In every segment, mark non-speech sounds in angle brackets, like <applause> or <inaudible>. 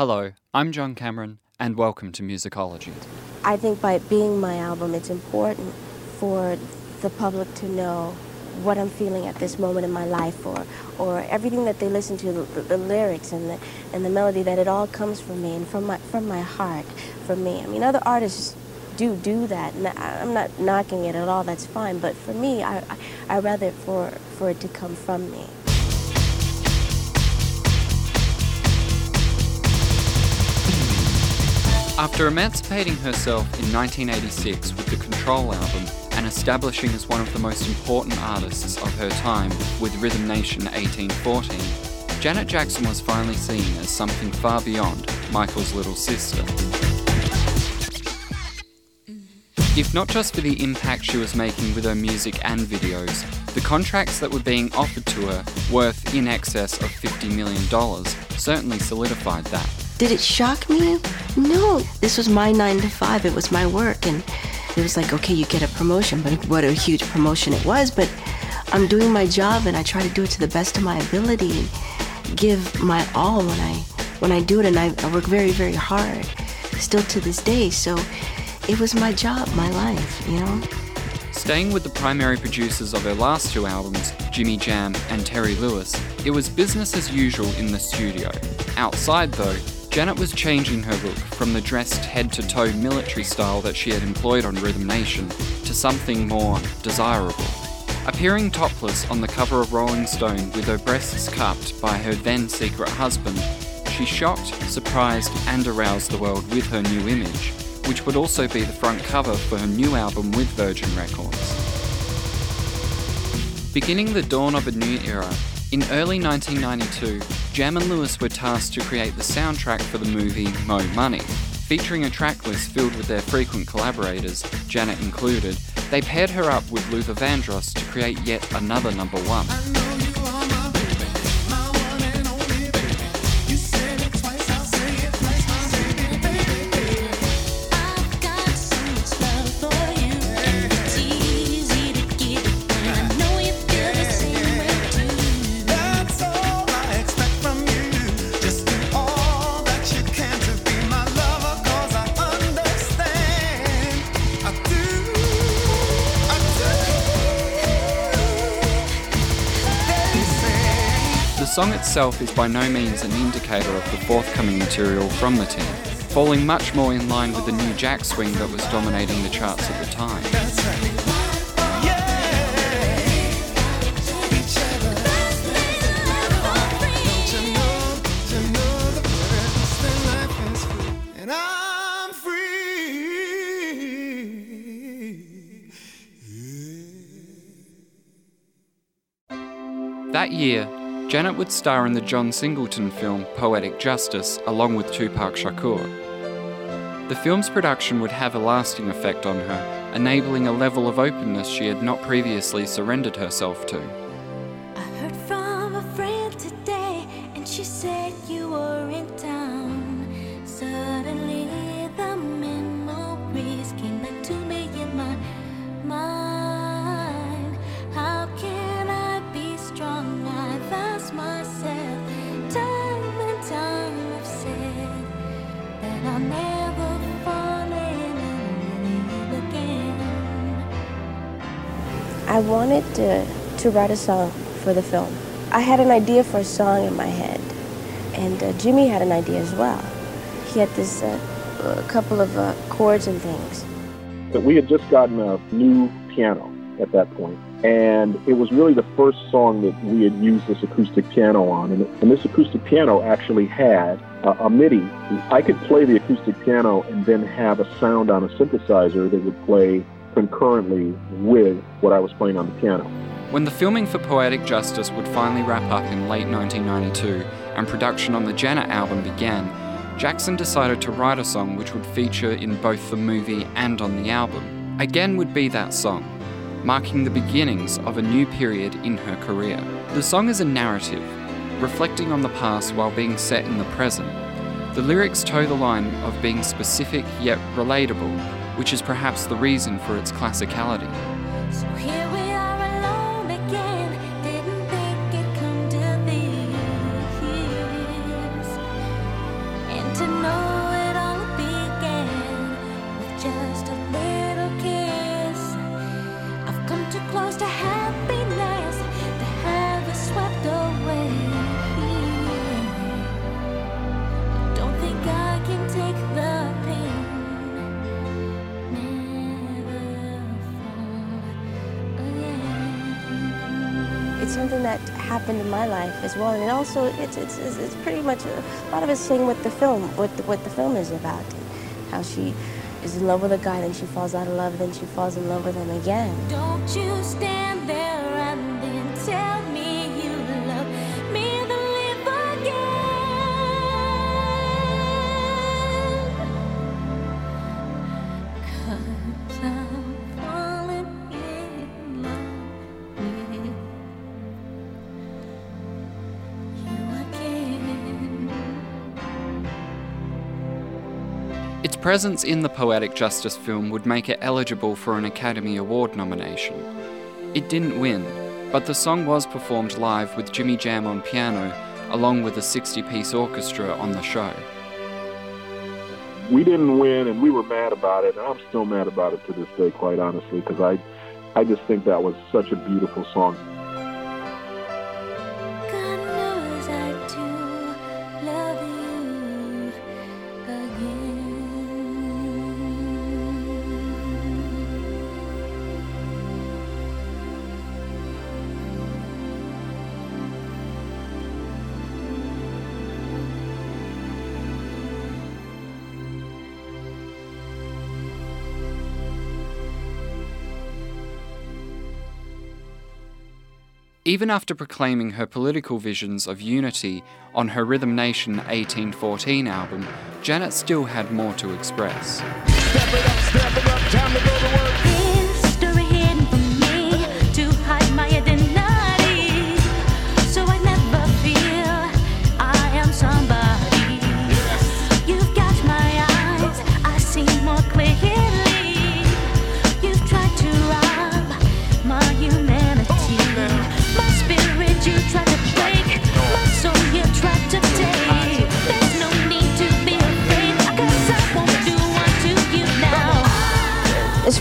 Hello, I'm John Cameron, and welcome to Musicology. I think by being my album, it's important for the public to know what I'm feeling at this moment in my life, or, or everything that they listen to, the, the, lyrics and the, and the melody, that it all comes from me and from my, from my heart, from me. I mean, other artists do do that, and I'm not knocking it at all, that's fine, but for me, I, I, I rather for, for it to come from me. After emancipating herself in 1986 with the Control album and establishing as one of the most important artists of her time with Rhythm Nation 1814, Janet Jackson was finally seen as something far beyond Michael's little sister. If not just for the impact she was making with her music and videos, the contracts that were being offered to her, worth in excess of $50 million, certainly solidified that. Did it shock me? No. This was my nine to five. It was my work. And it was like, okay, you get a promotion, but what a huge promotion it was. But I'm doing my job and I try to do it to the best of my ability and give my all when I when I do it and I, I work very, very hard. Still to this day. So it was my job, my life, you know? Staying with the primary producers of her last two albums, Jimmy Jam and Terry Lewis, it was business as usual in the studio. Outside, though, Janet was changing her look from the dressed head to toe military style that she had employed on Rhythm Nation to something more desirable. Appearing topless on the cover of Rolling Stone with her breasts cupped by her then secret husband, she shocked, surprised, and aroused the world with her new image, which would also be the front cover for her new album with Virgin Records. Beginning the dawn of a new era, in early 1992, Jam and Lewis were tasked to create the soundtrack for the movie Mo Money. Featuring a track list filled with their frequent collaborators, Janet included, they paired her up with Luther Vandross to create yet another number one. Song itself is by no means an indicator of the forthcoming material from the team, falling much more in line with the new jack swing that was dominating the charts at the time. That year, Janet would star in the John Singleton film Poetic Justice along with Tupac Shakur. The film's production would have a lasting effect on her, enabling a level of openness she had not previously surrendered herself to. I wanted to, to write a song for the film. I had an idea for a song in my head, and uh, Jimmy had an idea as well. He had this uh, couple of uh, chords and things. But we had just gotten a new piano at that point, and it was really the first song that we had used this acoustic piano on. And, and this acoustic piano actually had a MIDI. I could play the acoustic piano and then have a sound on a synthesizer that would play concurrently with what I was playing on the piano. When the filming for Poetic Justice would finally wrap up in late 1992 and production on the Janet album began, Jackson decided to write a song which would feature in both the movie and on the album. Again would be that song, marking the beginnings of a new period in her career. The song is a narrative, reflecting on the past while being set in the present. The lyrics toe the line of being specific yet relatable, which is perhaps the reason for its classicality. So something that happened in my life as well, and it also it's it's it's pretty much a, a lot of it's saying what the film what the, what the film is about, how she is in love with a guy, then she falls out of love, then she falls in love with him again. Don't you stand presence in the Poetic Justice film would make it eligible for an Academy Award nomination. It didn't win, but the song was performed live with Jimmy Jam on piano, along with a 60 piece orchestra on the show. We didn't win, and we were mad about it. And I'm still mad about it to this day, quite honestly, because I, I just think that was such a beautiful song. Even after proclaiming her political visions of unity on her Rhythm Nation 1814 album, Janet still had more to express. History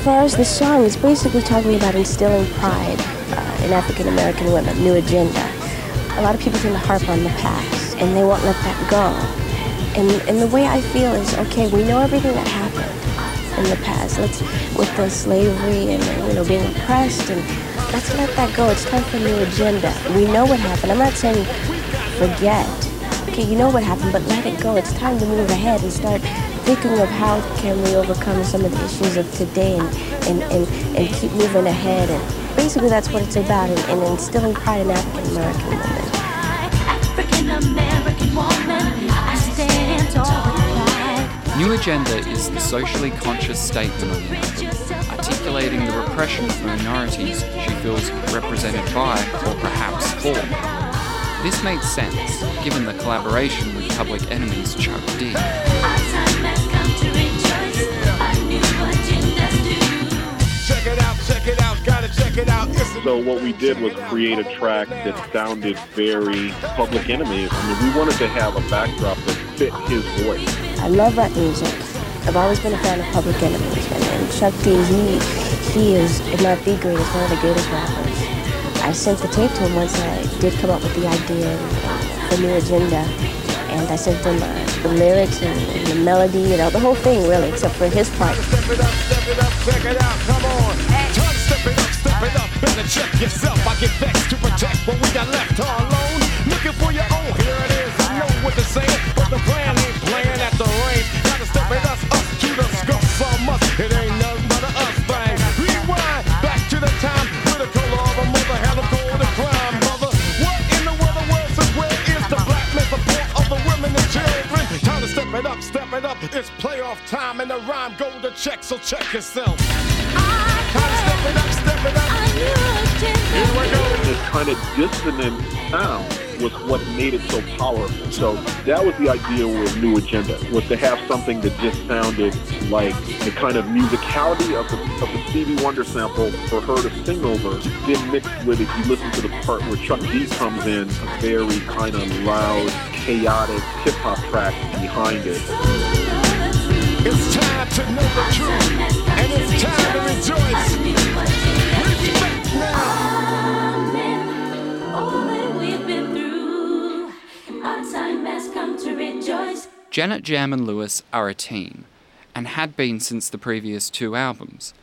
far as the song, it's basically talking about instilling pride uh, in African American women, new agenda. A lot of people tend to harp on the past, and they won't let that go. And, and the way I feel is, okay, we know everything that happened in the past. Let's, with the slavery and you know being oppressed, and let's let that go. It's time for a new agenda. We know what happened. I'm not saying forget. Okay, you know what happened, but let it go. It's time to move ahead and start thinking of how can we overcome some of the issues of today and, and, and, and keep moving ahead. And basically that's what it's about, and, and instilling pride in African American women. African American woman, I stand tall. New Agenda is the socially conscious statement on the album, articulating the repression of minorities she feels represented by, or perhaps for. This made sense, given the collaboration with Public Enemy's Chuck D. So what we did was create a track that sounded very Public Enemy. I mean, we wanted to have a backdrop that fit his voice. I love rap music. I've always been a fan of Public Enemies, and, and Chuck D, he, he is, if not the greatest, one of the greatest rappers. I sent the tape to him once I did come up with the idea uh, for New Agenda, and I sent him uh, the lyrics and, and the melody, you know, the whole thing really, except for his part. Step it up, step it up, check it out, come on. Better check yourself. I get vexed to protect what we got left all alone. Looking for your own, here it is. I know what to say, but the plan It's playoff time and the rhyme go to check, so check yourself. Time to step it up, step it up. Here we go. This kind of dissonant sound was what made it so powerful. So that was the idea with New Agenda, was to have something that just sounded like the kind of musicality of the, of the Stevie Wonder sample for her to sing over, then mixed with, if you listen to the part where Chuck D comes in, a very kind of loud, chaotic hip hop track behind it. It's time to know the truth, and it's time to rejoice. Respect now. All that we've been through, our time has come to rejoice. Janet Jam and Lewis are a team, and had been since the previous two albums.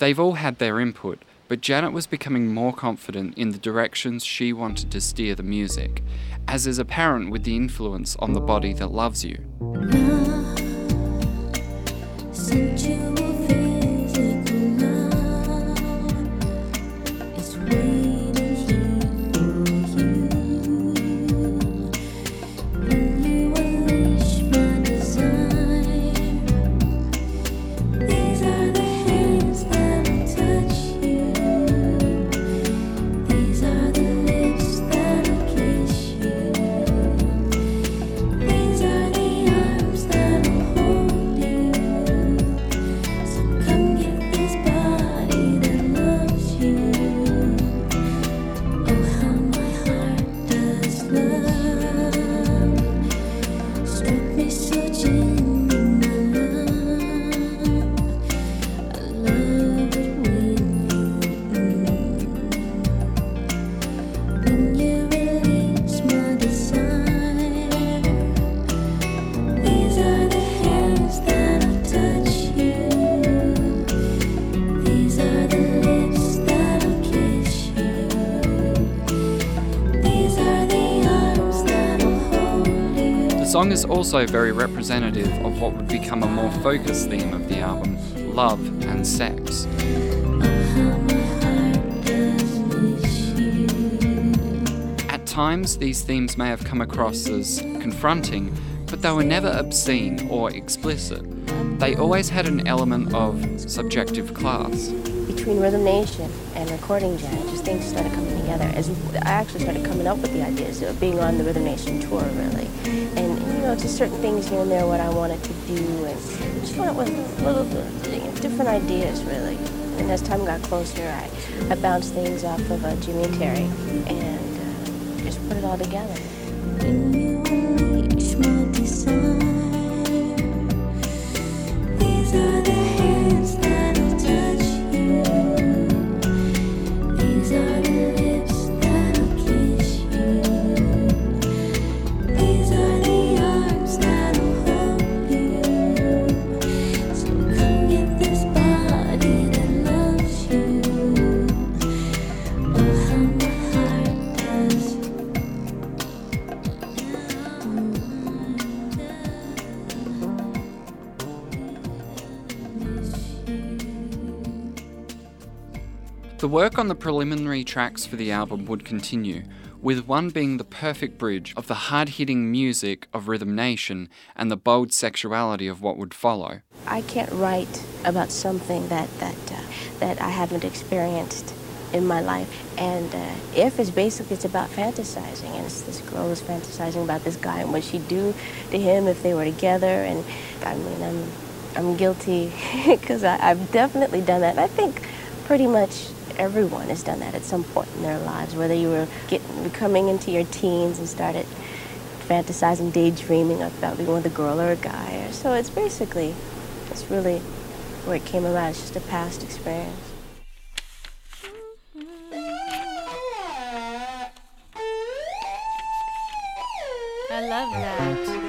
They've all had their input, but Janet was becoming more confident in the directions she wanted to steer the music, as is apparent with the influence on The Body That Loves You. Sensual physical is also very representative of what would become a more focused theme of the album love and sex. At times, these themes may have come across as confronting, but they were never obscene or explicit. They always had an element of subjective class. Between Rhythm Nation and Recording Janet, just things started coming together. As I actually started coming up with the ideas of being on the Rhythm Nation tour, really, and you know, just certain things here and there, what I wanted to do, and just went with little different ideas, really. And as time got closer, I, I bounced things off of uh, Jimmy and Terry, and uh, just put it all together. The work on the preliminary tracks for the album would continue, with one being the perfect bridge of the hard hitting music of Rhythm Nation and the bold sexuality of what would follow. I can't write about something that that uh, that I haven't experienced in my life. And uh, if it's basically it's about fantasizing, and it's this girl is fantasizing about this guy and what she'd do to him if they were together. And I mean, I'm I'm guilty <laughs> because I've definitely done that. And I think pretty much everyone has done that at some point in their lives, whether you were getting coming into your teens and started fantasizing, daydreaming about being with a girl or a guy. So it's basically, it's really where it came about. It's just a past experience. I love that.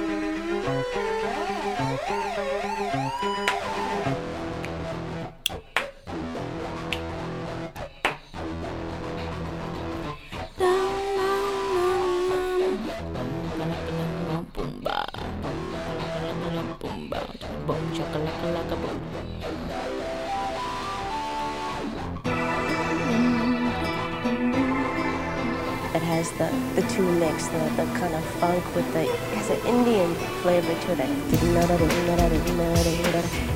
It has the, the two mix, the, the kind of funk with the, has an Indian flavor to it.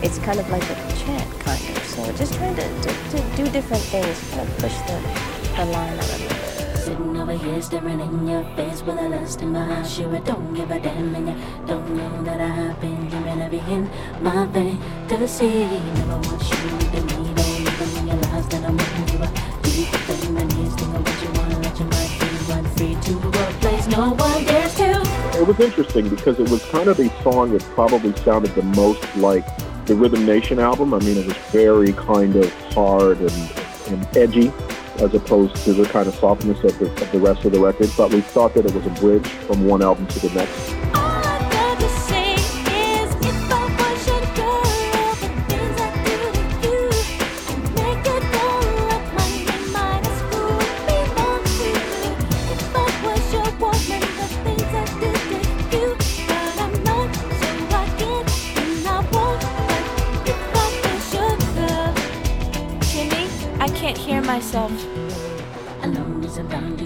It's kind of like a chant, kind of. So just trying to, to, to do different things, kind of push the, the line a little bit. Staring in your face with a lust in my eyes. Sure, I don't give a damn, and you don't know that I've been dreaming of be in my fantasy. Never want you to me, don't even realize that I'm you. Deep within my knees, think of what you want, let your mind free, run free to a place no one dares to. It was interesting because it was kind of a song that probably sounded the most like the Rhythm Nation album. I mean, it was very kind of hard and, and edgy as opposed to the kind of softness of the, of the rest of the record. But we thought that it was a bridge from one album to the next.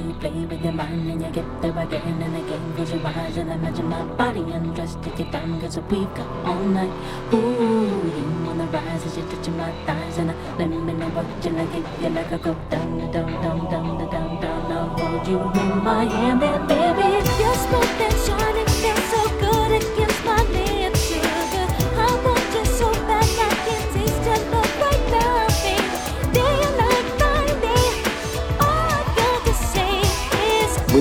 You, play with your mind and you get there again and again. Close your eyes and imagine my body undressed. Take your time, cause we've got all night. Ooh, you the rise as you're touching my thighs. And I, let me know what you like. If you like, I go down, down, down, down, down, down. I'll hold you in my hand there, baby. Your smooth and shining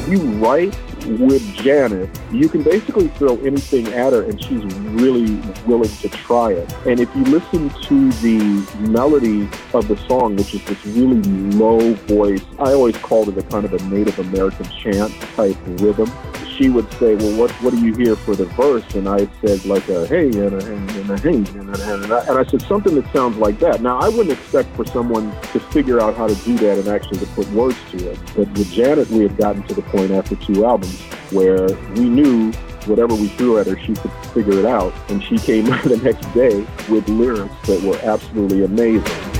you write with Janet, you can basically throw anything at her and she's really willing to try it. And if you listen to the melody of the song, which is this really low voice, I always called it a kind of a Native American chant type rhythm. She would say, well, what, what do you hear for the verse? And I said like a hey and a, and, and a hey and, a, and, a, and I said something that sounds like that. Now, I wouldn't expect for someone to figure out how to do that and actually to put words to it. But with Janet, we had gotten to the point after two albums where we knew whatever we threw at her, she could figure it out. And she came <laughs> the next day with lyrics that were absolutely amazing.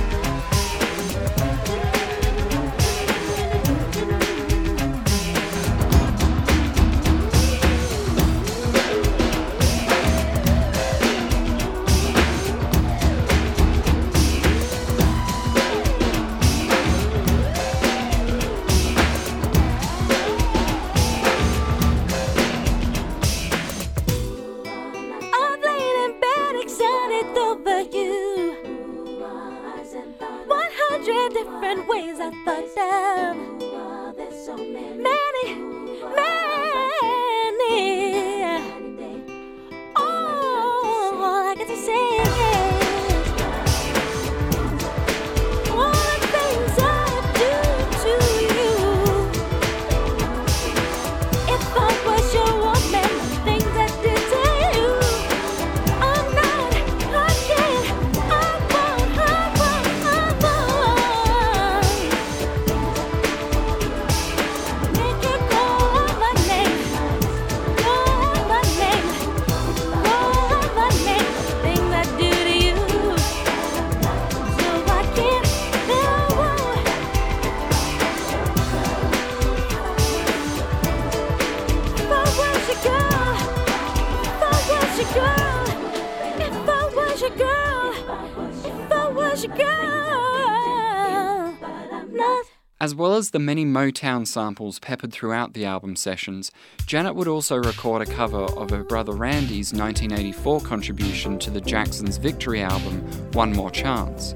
As the many Motown samples peppered throughout the album sessions, Janet would also record a cover of her brother Randy's 1984 contribution to the Jacksons' Victory album, One More Chance.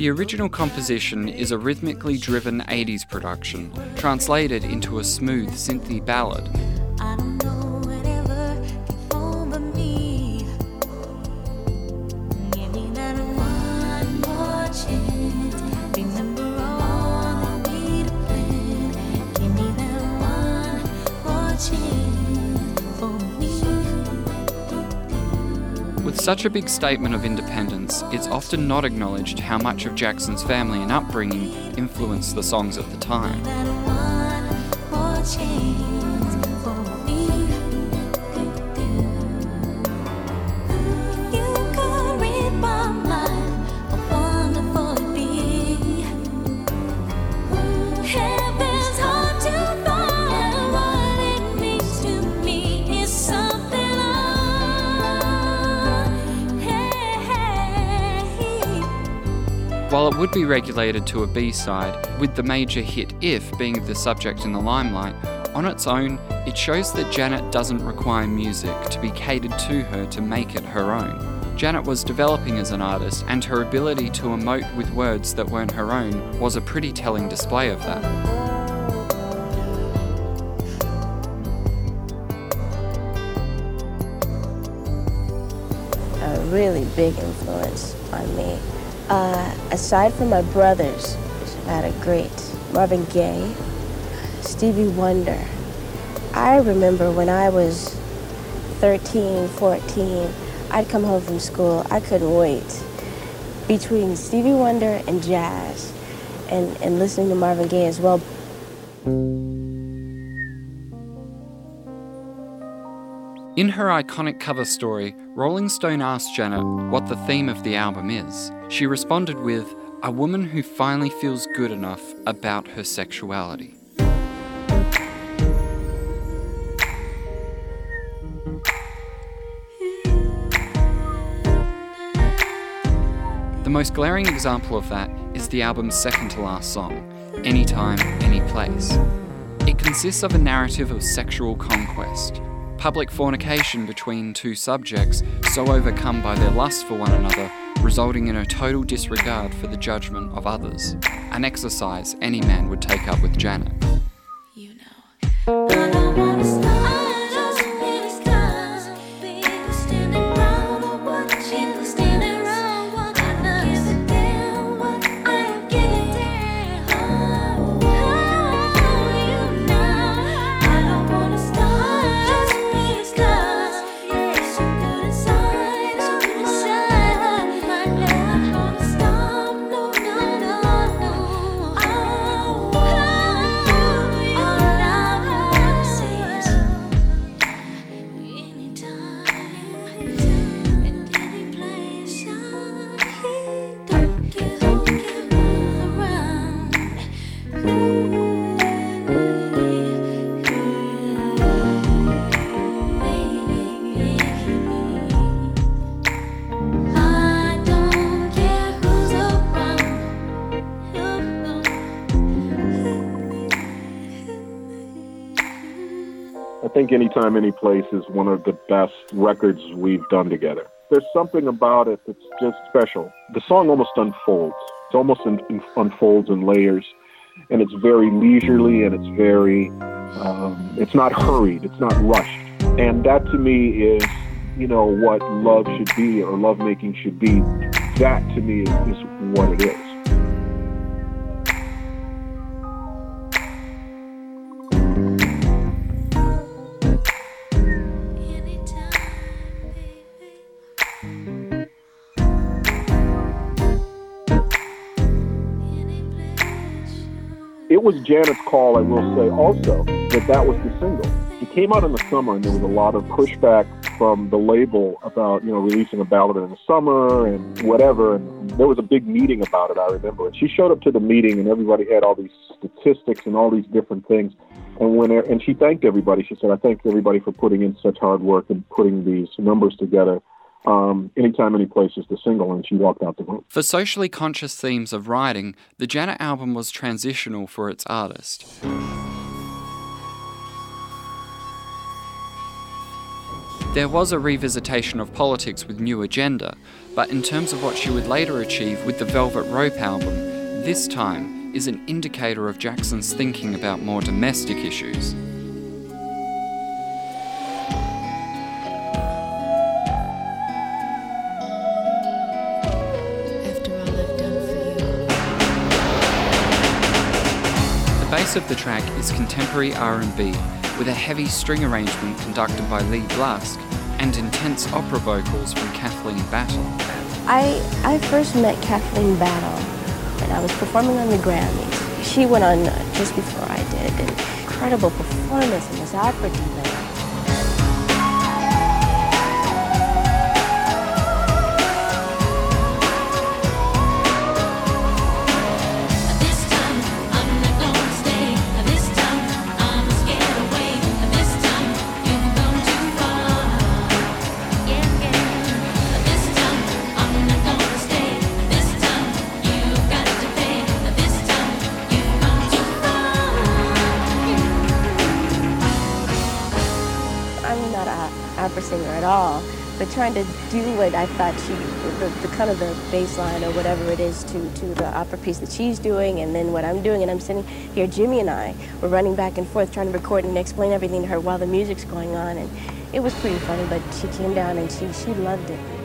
The original composition is a rhythmically driven 80s production, translated into a smooth synthy ballad. Such a big statement of independence, it's often not acknowledged how much of Jackson's family and upbringing influenced the songs at the time. Would be regulated to a B side, with the major hit If being the subject in the limelight, on its own, it shows that Janet doesn't require music to be catered to her to make it her own. Janet was developing as an artist, and her ability to emote with words that weren't her own was a pretty telling display of that. a really big influence on me. Uh, aside from my brothers, I've had a great Marvin Gaye, Stevie Wonder. I remember when I was 13, 14, I'd come home from school. I couldn't wait between Stevie Wonder and jazz and, and listening to Marvin Gaye as well. In her iconic cover story, Rolling Stone asked Janet what the theme of the album is. She responded with, A woman who finally feels good enough about her sexuality. The most glaring example of that is the album's second to last song, Anytime, Any Place. It consists of a narrative of sexual conquest, public fornication between two subjects so overcome by their lust for one another, resulting in a total disregard for the judgment of others. An exercise any man would take up with Janet. Anytime, Any Place is one of the best records we've done together. There's something about it that's just special. The song almost unfolds. It almost in, in- unfolds in layers, and it's very leisurely and it's very, um, it's not hurried, it's not rushed. And that to me is, you know, what love should be or lovemaking should be. That to me is, is what it is. Was Janet's call, I will say also, that that was the single. It came out in the summer, and there was a lot of pushback from the label about, you know, releasing a ballad in the summer and whatever. And there was a big meeting about it, I remember. And she showed up to the meeting, and everybody had all these statistics and all these different things. And when and she thanked everybody. She said, "I thank everybody for putting in such hard work and putting these numbers together." Um, anytime, any place is the single, and she walked out the room. For socially conscious themes of writing, the Janet album was transitional for its artist. There was a revisitation of politics with New Agenda, but in terms of what she would later achieve with the Velvet Rope album, this time is an indicator of Jackson's thinking about more domestic issues. Of the track is contemporary R&B with a heavy string arrangement conducted by Lee Blask and intense opera vocals from Kathleen Battle. I, I first met Kathleen Battle when I was performing on the Grammys. She went on just before I did. An incredible performance in this opera duet. Trying to do what I thought she, the, the kind of the bass line or whatever it is to, to the opera piece that she's doing and then what I'm doing. And I'm sitting here, Jimmy and I were running back and forth trying to record and explain everything to her while the music's going on. And it was pretty funny, but she came down and she, she loved it.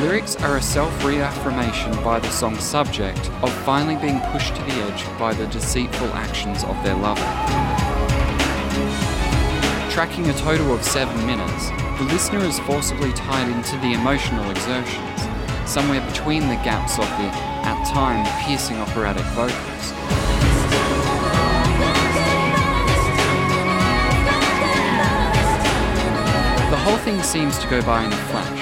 Lyrics are a self reaffirmation by the song's subject of finally being pushed to the edge by the deceitful actions of their lover. Tracking a total of seven minutes, the listener is forcibly tied into the emotional exertions, somewhere between the gaps of the, at time, piercing operatic vocals. The whole thing seems to go by in a flash,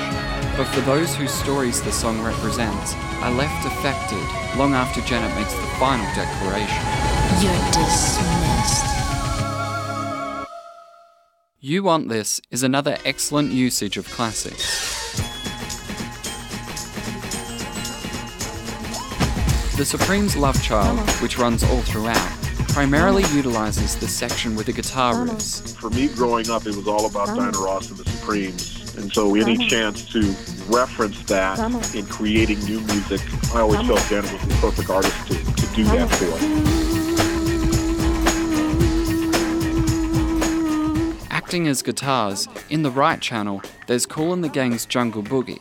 but for those whose stories the song represents are left affected long after Janet makes the final declaration. You're dismissed. You Want This is another excellent usage of classics. The Supremes' Love Child, which runs all throughout, primarily utilizes the section with the guitar riffs. For me growing up, it was all about Diana Ross and the Supremes. And so any chance to reference that in creating new music, I always felt Janet was the perfect artist to, to do that for. Acting as guitars, in the right channel, there's Cool and the Gang's Jungle Boogie,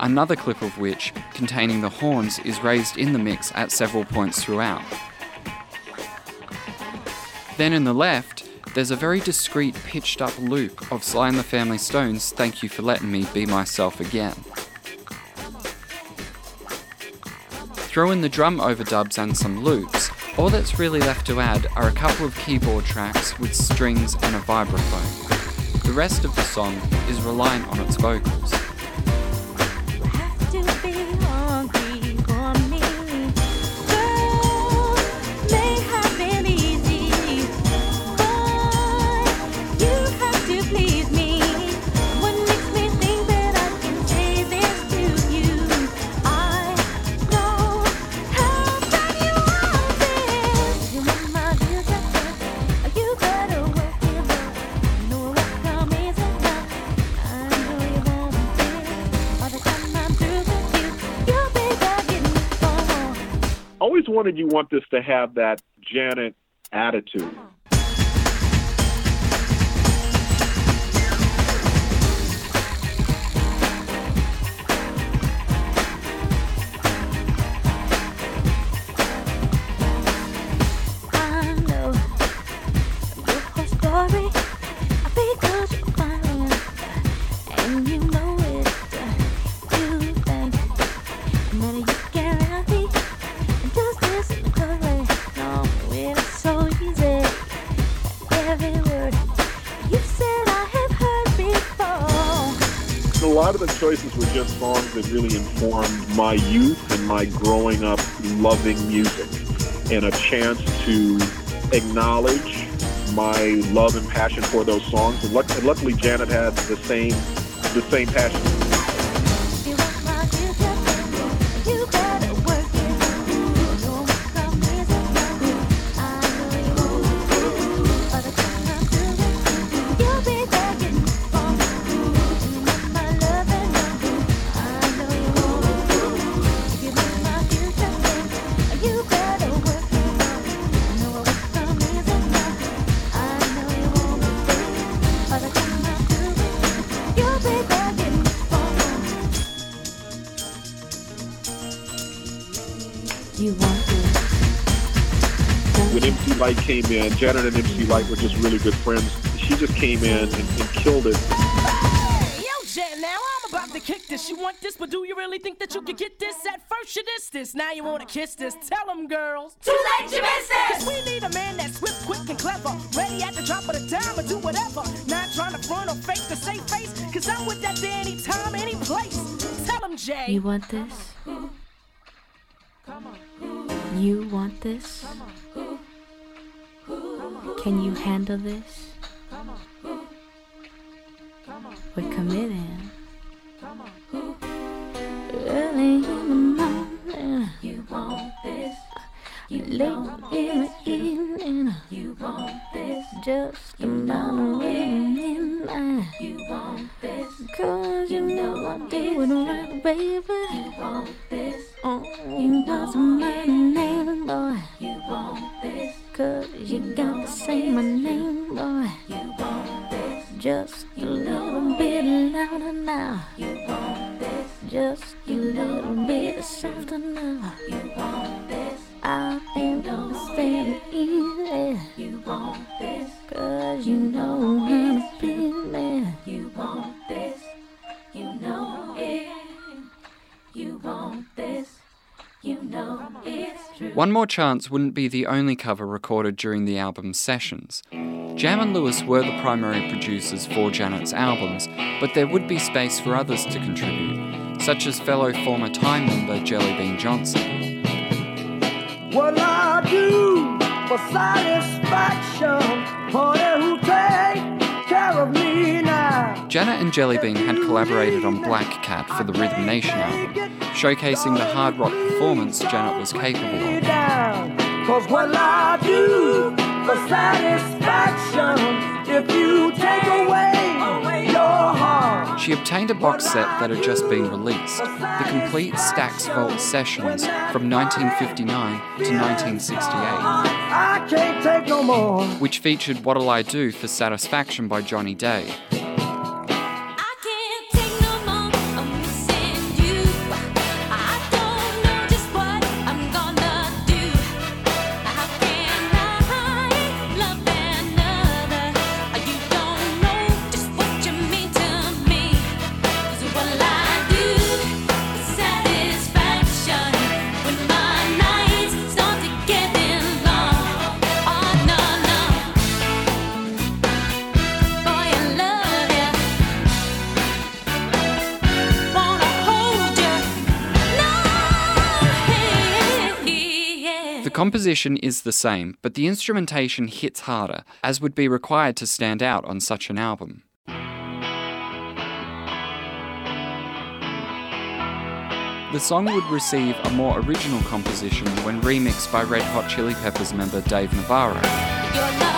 another clip of which, containing the horns, is raised in the mix at several points throughout. Then in the left, there's a very discreet pitched up loop of Sly and the Family Stone's Thank You for Letting Me Be Myself Again. Throw in the drum overdubs and some loops, all that's really left to add are a couple of keyboard tracks with strings and a vibraphone. The rest of the song is reliant on its vocals. Wanted you want this to have that Janet attitude. Really informed my youth and my growing up loving music, and a chance to acknowledge my love and passion for those songs. And, luckily, Janet had the same the same passion. Came in, Janet and MC Lyte were just really good friends. She just came in and, and killed it. Yo, Jet, now I'm about to kick this. You want this, but do you really think that you could get this? At first you dissed this, now you wanna kiss this. Tell them, girls. Too late, you missed it. Cause we need a man that's swift, quick, and clever. Ready at the drop of the dime or do whatever. Not trying to front or fake the same face. Cause I'm with that day anytime, any place. Tell them, Jay. You want this? You want this? Can you handle this? We're committing. Early in the morning. You want this? You Late in the evening. You want this? Just about midnight. You want this? Cause you know I do it right, baby. You want this? Oh, you got my name, boy. You want this? Cause you got to say my name, boy. You want this? Just a little bit louder now. You want this? Just a little bit softer now. You want this? I ain't gonna stand One More Chance wouldn't be the only cover recorded during the album's sessions. Jam and Lewis were the primary producers for Janet's albums, but there would be space for others to contribute, such as fellow former Time member Jellybean Johnson. What I do for satisfaction, honey, who take care of me now. Janet and Jellybean had collaborated on Black Cat for the Rhythm Nation album, showcasing the hard rock performance Janet was capable of. Cause what I do for satisfaction, if you take away your heart. She obtained a box set that had just been released, the complete Stax Vault Sessions from 1959 to 1968, I can't take no more. which featured What'll I Do for Satisfaction by Johnny Daye. Composition is the same, but the instrumentation hits harder, as would be required to stand out on such an album. The song would receive a more original composition when remixed by Red Hot Chili Peppers member Dave Navarro.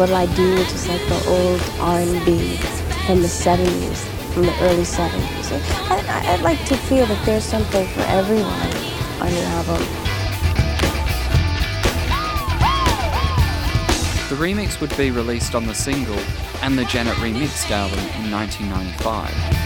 What'll I Do, which is like the old R&B from the 70s, from the early 70s. And I, I'd like to feel that there's something for everyone on the album. The remix would be released on the single and the Janet Remixed album in 1995.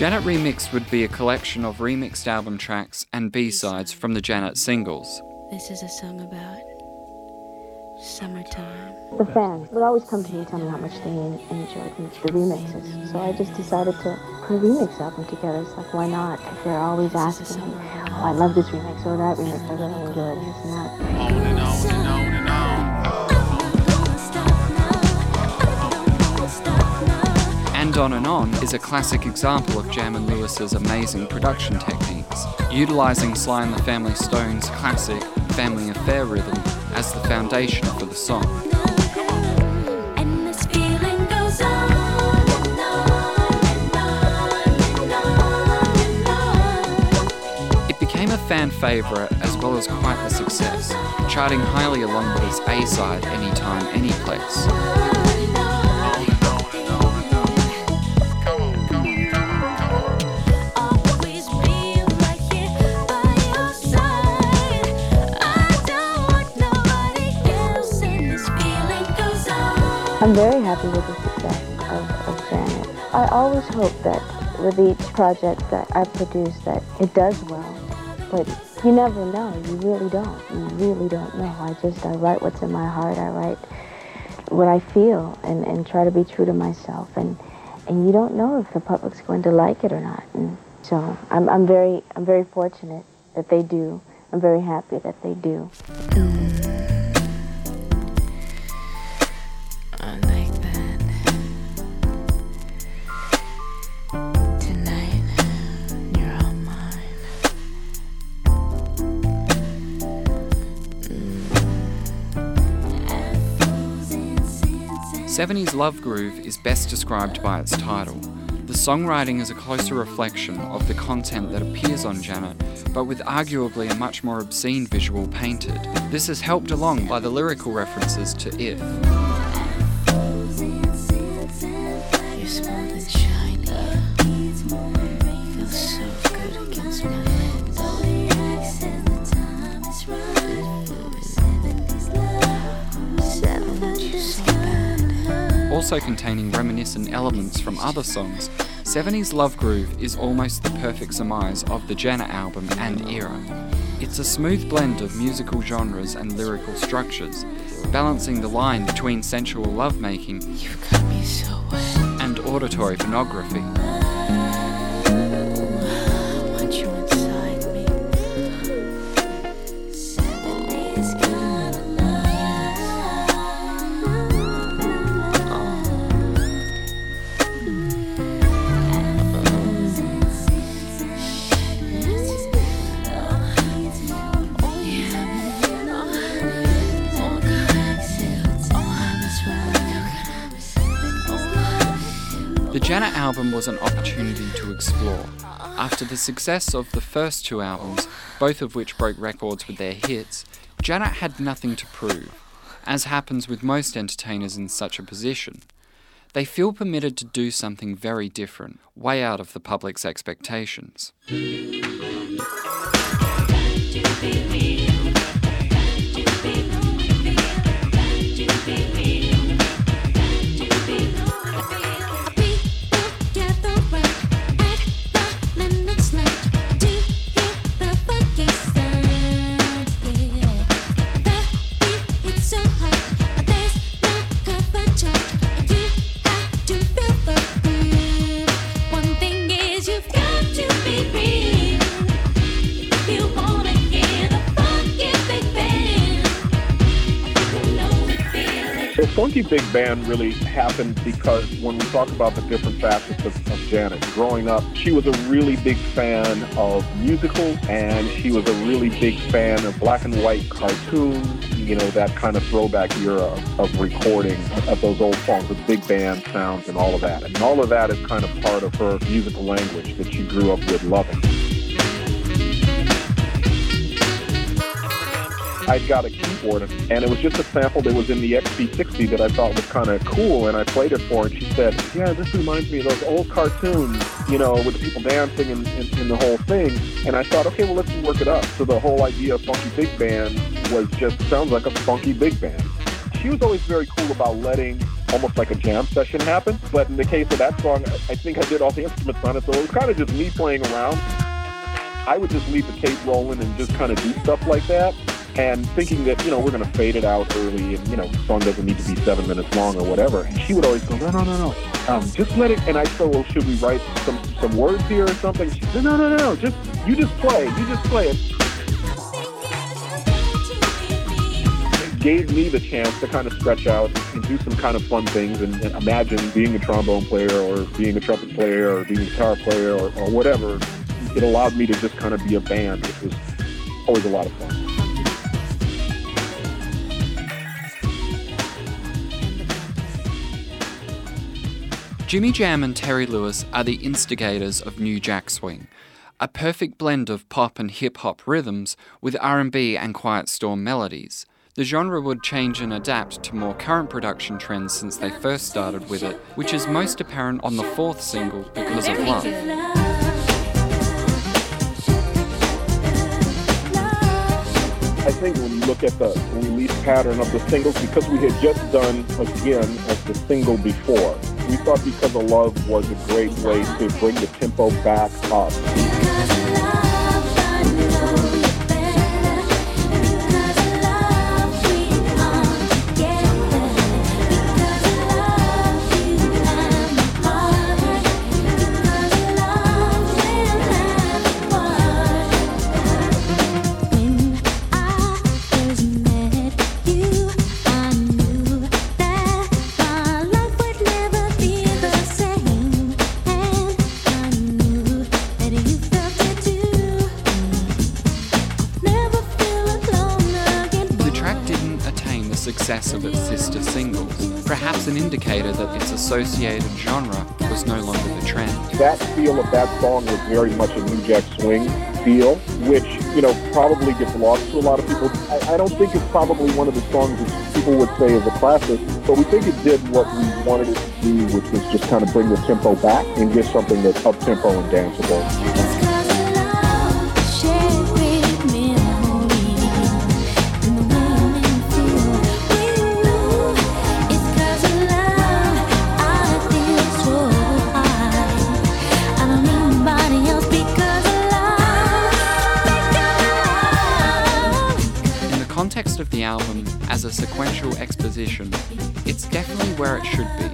Janet Remix would be a collection of remixed album tracks and B-sides from the Janet singles. This is a song about summertime. The fans would always come to me and tell me how much they enjoyed the remixes. So I just decided to put a remix album together. It's like, why not? If they're always asking me, oh, I love this remix or that remix, I really enjoyed it, this and that. And On and On is a classic example of Jam and Lewis's amazing production techniques, utilizing Sly and the Family Stone's classic Family Affair rhythm as the foundation for the song. And this feeling goes on and on and on and on and on. became a fan favourite as well as quite a success, charting highly along with its A-side Anytime, Anyplace. I'm very happy with the success of, of Janet. I always hope that with each project that I produce that it does well, but you never know. You really don't. You really don't know. I just I write what's in my heart. I write what I feel and, and try to be true to myself. And and you don't know if the public's going to like it or not. And so I'm I'm very I'm very fortunate that they do. I'm very happy that they do. 70s Love Groove is best described by its title. The songwriting is a closer reflection of the content that appears on Janet, but with arguably a much more obscene visual painted. This is helped along by the lyrical references to If. Also containing reminiscent elements from other songs, 70s Love Groove is almost the perfect surmise of the Janet album and era. It's a smooth blend of musical genres and lyrical structures, balancing the line between sensual lovemaking You've got me so and auditory pornography. Album was an opportunity to explore. After the success of the first two albums, both of which broke records with their hits, Janet had nothing to prove, as happens with most entertainers in such a position. They feel permitted to do something very different, way out of the public's expectations. Funky Big Band really happened because when we talk about the different facets of, of Janet, growing up, she was a really big fan of musicals and she was a really big fan of black and white cartoons, you know, that kind of throwback era of, of recording of those old songs with big band sounds and all of that. And all of that is kind of part of her musical language that she grew up with loving. I got a keyboard and it was just a sample that was in the XP60 that I thought was kind of cool and I played it for her and she said, yeah, this reminds me of those old cartoons, you know, with the people dancing and, and, and the whole thing. And I thought, okay, well, let's work it up. So the whole idea of Funky Big Band was just, sounds like a funky big band. She was always very cool about letting almost like a jam session happen. But in the case of that song, I think I did all the instruments on it, so it was kind of just me playing around. I would just leave the tape rolling and just kind of do stuff like that. And thinking that, you know, we're going to fade it out early and, you know, the song doesn't need to be seven minutes long or whatever. And she would always go, no, no, no, no. Um, just let it. And I said, well, should we write some, some words here or something? She said, no, no, no, no. Just, you just play. You just play it. It gave me the chance to kind of stretch out and do some kind of fun things and, and imagine being a trombone player or being a trumpet player or being a guitar player or, or whatever. It allowed me to just kind of be a band, which was always a lot of fun. Jimmy Jam and Terry Lewis are the instigators of New Jack Swing, a perfect blend of pop and hip hop rhythms with R&B and quiet storm melodies. The genre would change and adapt to more current production trends since they first started with it, which is most apparent on the fourth single, Because of Love. I think when look at the release pattern of the singles, because we had just done Again as the single before, we thought Because of Love was a great way to bring the tempo back up. Indicator that its associated genre was no longer the trend. That feel of that song was very much a New Jack Swing feel, which, you know, probably gets lost to a lot of people. I, I don't think it's probably one of the songs that people would say is a classic, but we think it did what we wanted it to do, which was just kind of bring the tempo back and give something that's up-tempo and danceable. Album as a sequential exposition, it's definitely where it should be,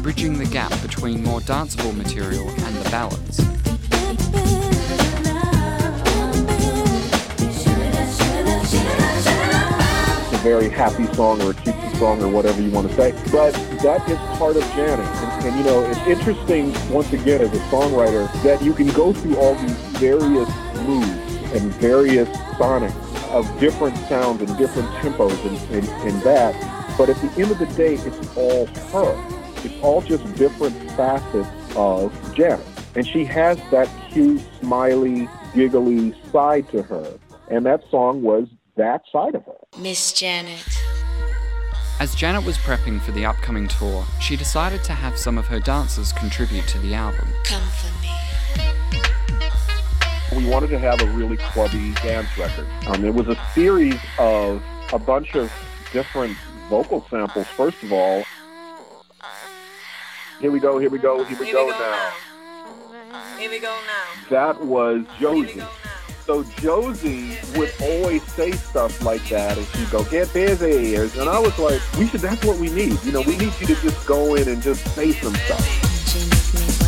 bridging the gap between more danceable material and the ballads. It's a very happy song or a cutesy song or whatever you want to say, but that is part of Janet. And, and you know, it's interesting, once again, as a songwriter, that you can go through all these various moods and various sonics of different sounds and different tempos and, and, and that. But at the end of the day, it's all her. It's all just different facets of Janet. And she has that cute, smiley, giggly side to her. And that song was that side of her. Miss Janet. As Janet was prepping for the upcoming tour, she decided to have some of her dancers contribute to the album. Come for me. We wanted to have a really clubby dance record. Um, it was a series of a bunch of different vocal samples, first of all. Here we go, here we go, here we go now. Here we go now. That was Josie. So Josie would always say stuff like that, and she'd go, "Get busy," and I was like, "We should. That's what we need. You know, we need you to just go in and just say some stuff."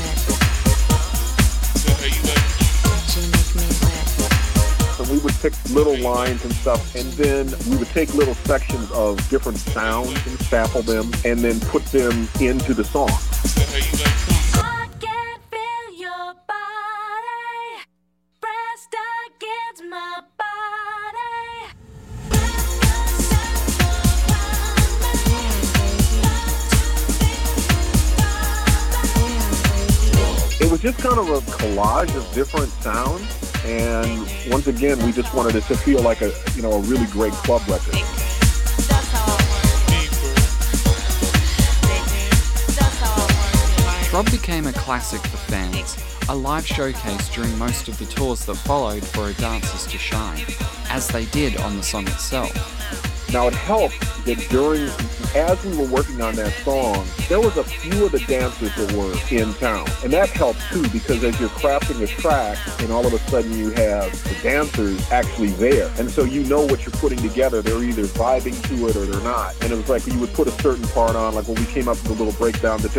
We would pick little lines and stuff, and then we would take little sections of different sounds and sample them, and then put them into the song. It was just kind of a collage of different sounds, and once again, we just wanted it to feel like a you know a really great club record. Throb became a classic for fans, a live showcase during most of the tours that followed for her dancers to shine, as they did on the song itself. Now it helped that during, as we were working on that song, there was a few of the dancers that were in town. And that helped too, because as you're crafting a track and all of a sudden you have the dancers actually there. And so you know what you're putting together. They're either vibing to it or they're not. And it was like you would put a certain part on, like when we came up with a little breakdown, the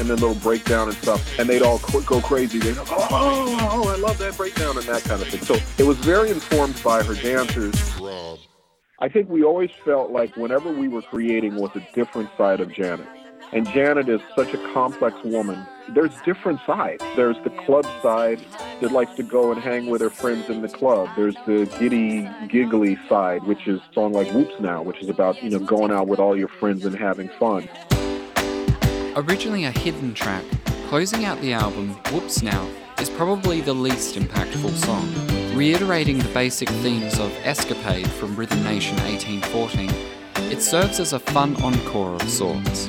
and then little breakdown and stuff. And they'd all go crazy. They'd go, oh, oh, oh, I love that breakdown and that kind of thing. So it was very informed by her dancers. Rob. I think we always felt like whenever we were creating was a different side of Janet. And Janet is such a complex woman. There's different sides. There's the club side that likes to go and hang with her friends in the club. There's the giddy, giggly side, which is song like Whoops Now, which is about, you know, going out with all your friends and having fun. Originally a hidden track, closing out the album, Whoops Now is probably the least impactful song. Reiterating the basic themes of Escapade from Rhythm Nation 1814, it serves as a fun encore of sorts.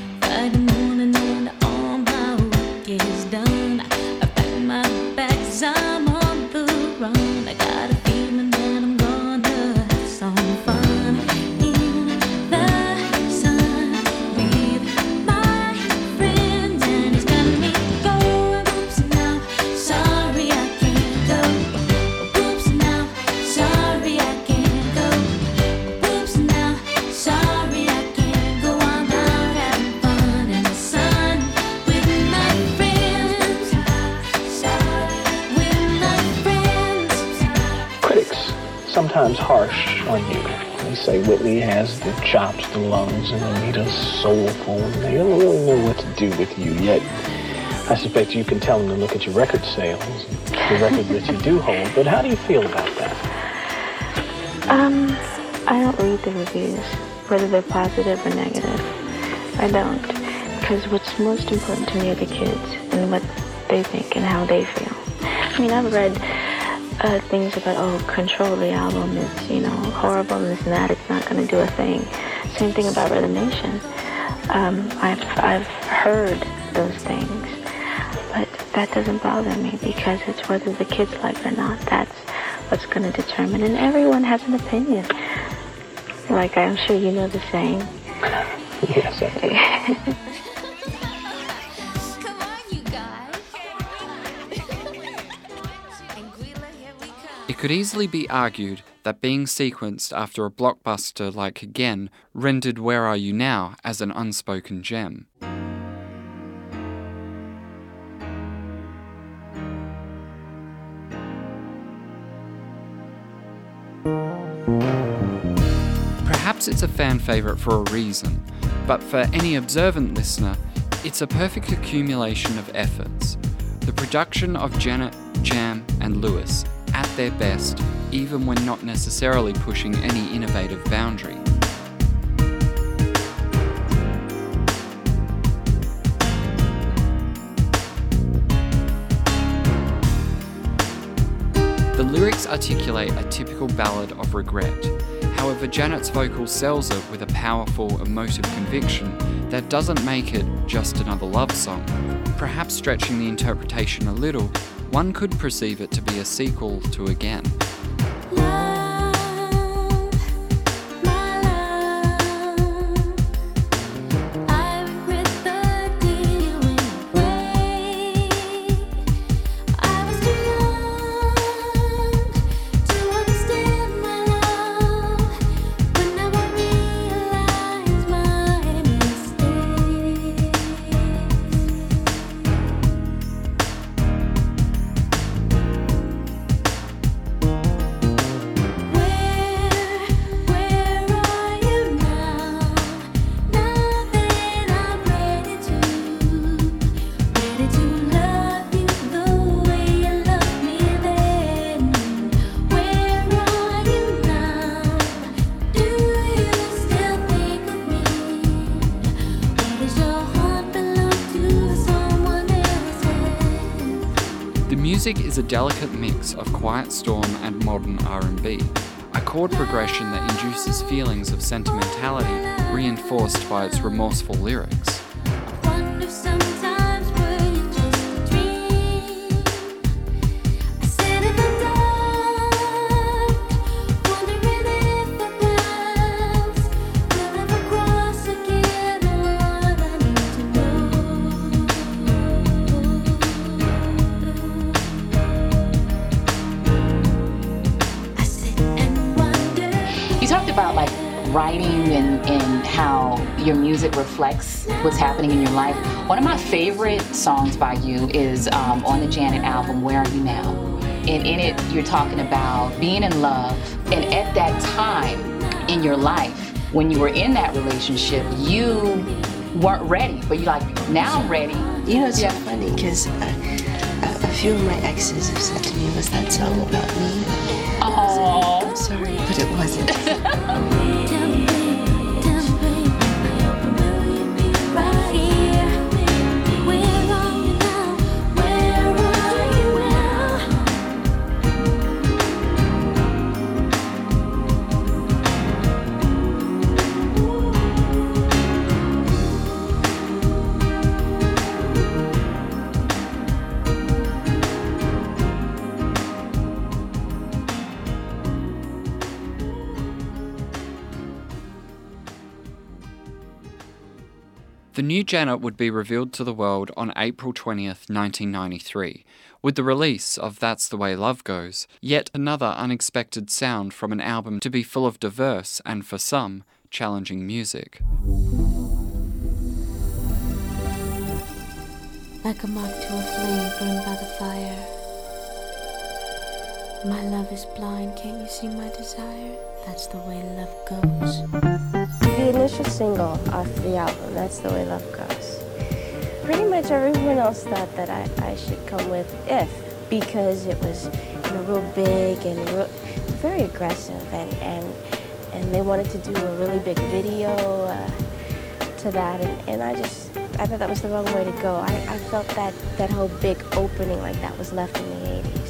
The chops, the lungs, and Anita's soulful. They don't really know what to do with you yet. I suspect you can tell them to look at your record sales, the records that you do hold. But how do you feel about that? Um, I don't read the reviews, whether they're positive or negative. I don't, because what's most important to me are the kids and what they think and how they feel. I mean, I've read uh, things about, oh, Control the album is, you know, horrible and this and that. It's not going to do a thing. Same thing about Rhythm Nation. Um, I've I've heard those things, but that doesn't bother me because it's whether the kids like it or not. That's what's going to determine. And everyone has an opinion. Like I'm sure you know the saying. Yes, <laughs> could easily be argued that being sequenced after a blockbuster like Again rendered Where Are You Now as an unspoken gem. Perhaps it's a fan favourite for a reason, but for any observant listener, it's a perfect accumulation of efforts. The production of Janet, Jam, and Lewis at their best, even when not necessarily pushing any innovative boundary. The lyrics articulate a typical ballad of regret. However, Janet's vocal sells it with a powerful, emotive conviction that doesn't make it just another love song. Perhaps stretching the interpretation a little, one could perceive it to be a sequel to Again. The music is a delicate mix of quiet storm and modern R&B, a chord progression that induces feelings of sentimentality reinforced by its remorseful lyrics. Music reflects what's happening in your life. One of my favorite songs by you is um, on the Janet album, Where Are You Now? And in it, you're talking about being in love. And at that time in your life, when you were in that relationship, you weren't ready, but you're like, now I'm ready. You know, it's so funny because a, a few of my exes have said to me, "Was that song about me?" Oh, I'm sorry, but it wasn't. <laughs> new Janet would be revealed to the world on April 20th, 1993, with the release of That's the Way Love Goes, yet another unexpected sound from an album to be full of diverse and, for some, challenging music. Like a moth to a flame burned by the fire. My love is blind, can't you see my desire? That's the way love goes. The initial single off the album, That's the Way Love Goes. Pretty much everyone else thought that I, I should come with If because it was you know, real big and real, very aggressive and, and, and they wanted to do a really big video uh, to that and, and I just, I thought that was the wrong way to go. I, I felt that that whole big opening like that was left in the 80s.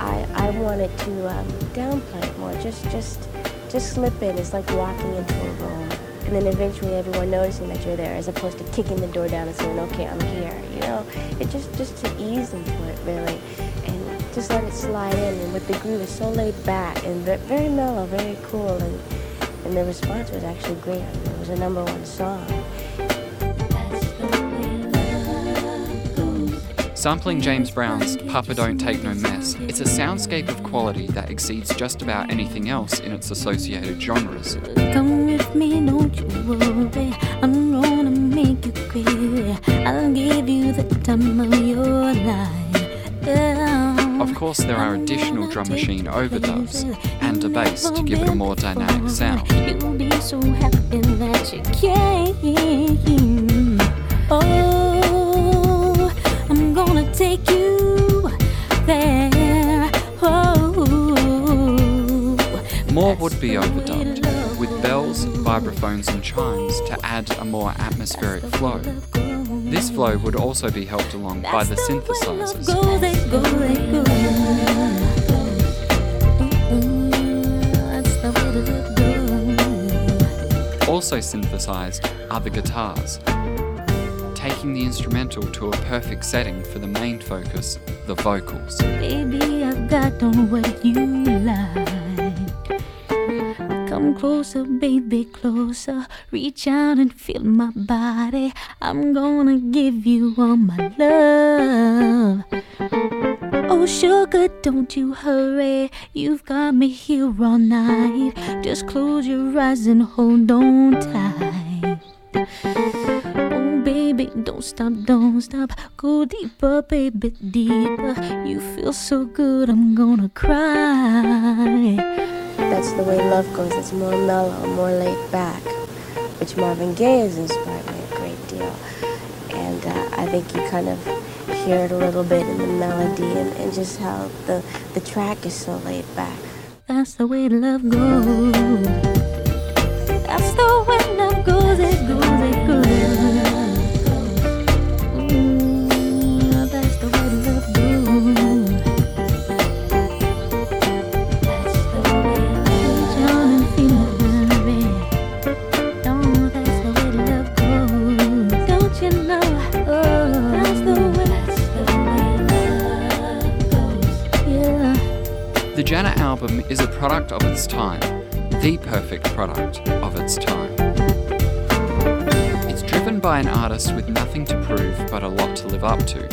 I, I wanted to um, downplay it more, just, just, just slip in. It's like walking into a room and then eventually everyone noticing that you're there as opposed to kicking the door down and saying, okay, I'm here. You know, it just, just to ease into it really and just let it slide in. And with the groove, it's so laid back and very mellow, very cool. And, and the response was actually great. It was a number one song. Sampling James Brown's Papa Don't Take No Mess, it's a soundscape of quality that exceeds just about anything else in its associated genres. Come with me, don't you worry. I'm gonna make you clear. I'll give you the time of your life. Yeah. Of course, there are additional drum machine overdubs and a bass to give it a more dynamic sound. You'll be so happy that you came. Oh, there. Oh, More would be overdubbed, with bells, vibraphones, and chimes to add a more atmospheric flow. This flow would also be helped along by the synthesizers. go, they go, they go. That's the way to go. Also synthesized are the guitars, taking the instrumental to a perfect setting for the main focus, the vocals. Baby, I've got on what you like. Come closer, baby, closer. Reach out and feel my body. I'm gonna give you all my love. Oh, sugar, don't you hurry. You've got me here all night. Just close your eyes and hold on tight. Baby, don't stop, don't stop. Go deeper, baby, deeper. You feel so good, I'm gonna cry. That's the way love goes. It's more mellow, more laid back, which Marvin Gaye has inspired me a great deal. And uh, I think you kind of hear it a little bit in the melody and, and just how the, the track is so laid back. That's the way love goes. That's the way love goes. Janet album is a product of its time, the perfect product of its time. It's driven by an artist with nothing to prove but a lot to live up to.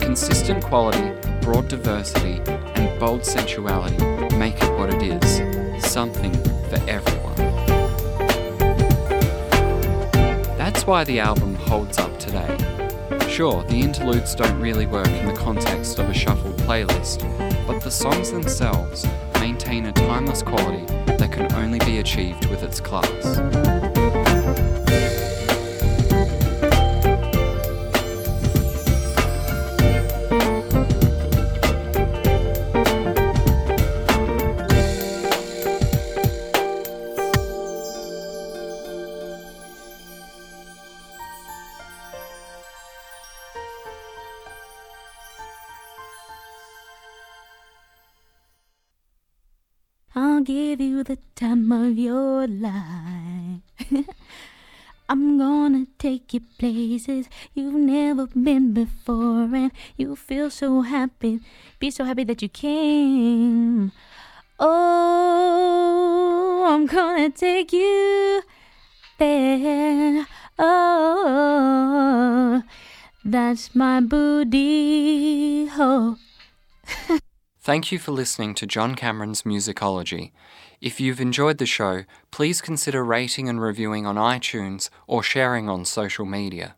Consistent quality, broad diversity, and bold sensuality make it what it is something for everyone. That's why the album holds up today. Sure, the interludes don't really work in the context of a shuffled playlist, but the songs themselves maintain a timeless quality that can only be achieved with its class. I'm gonna take you places you've never been before, and you'll feel so happy, be so happy that you came. Oh, I'm gonna take you there. Oh, that's my booty hole. <laughs> Thank you for listening to John Cameron's Musicology. If you've enjoyed the show, please consider rating and reviewing on iTunes or sharing on social media.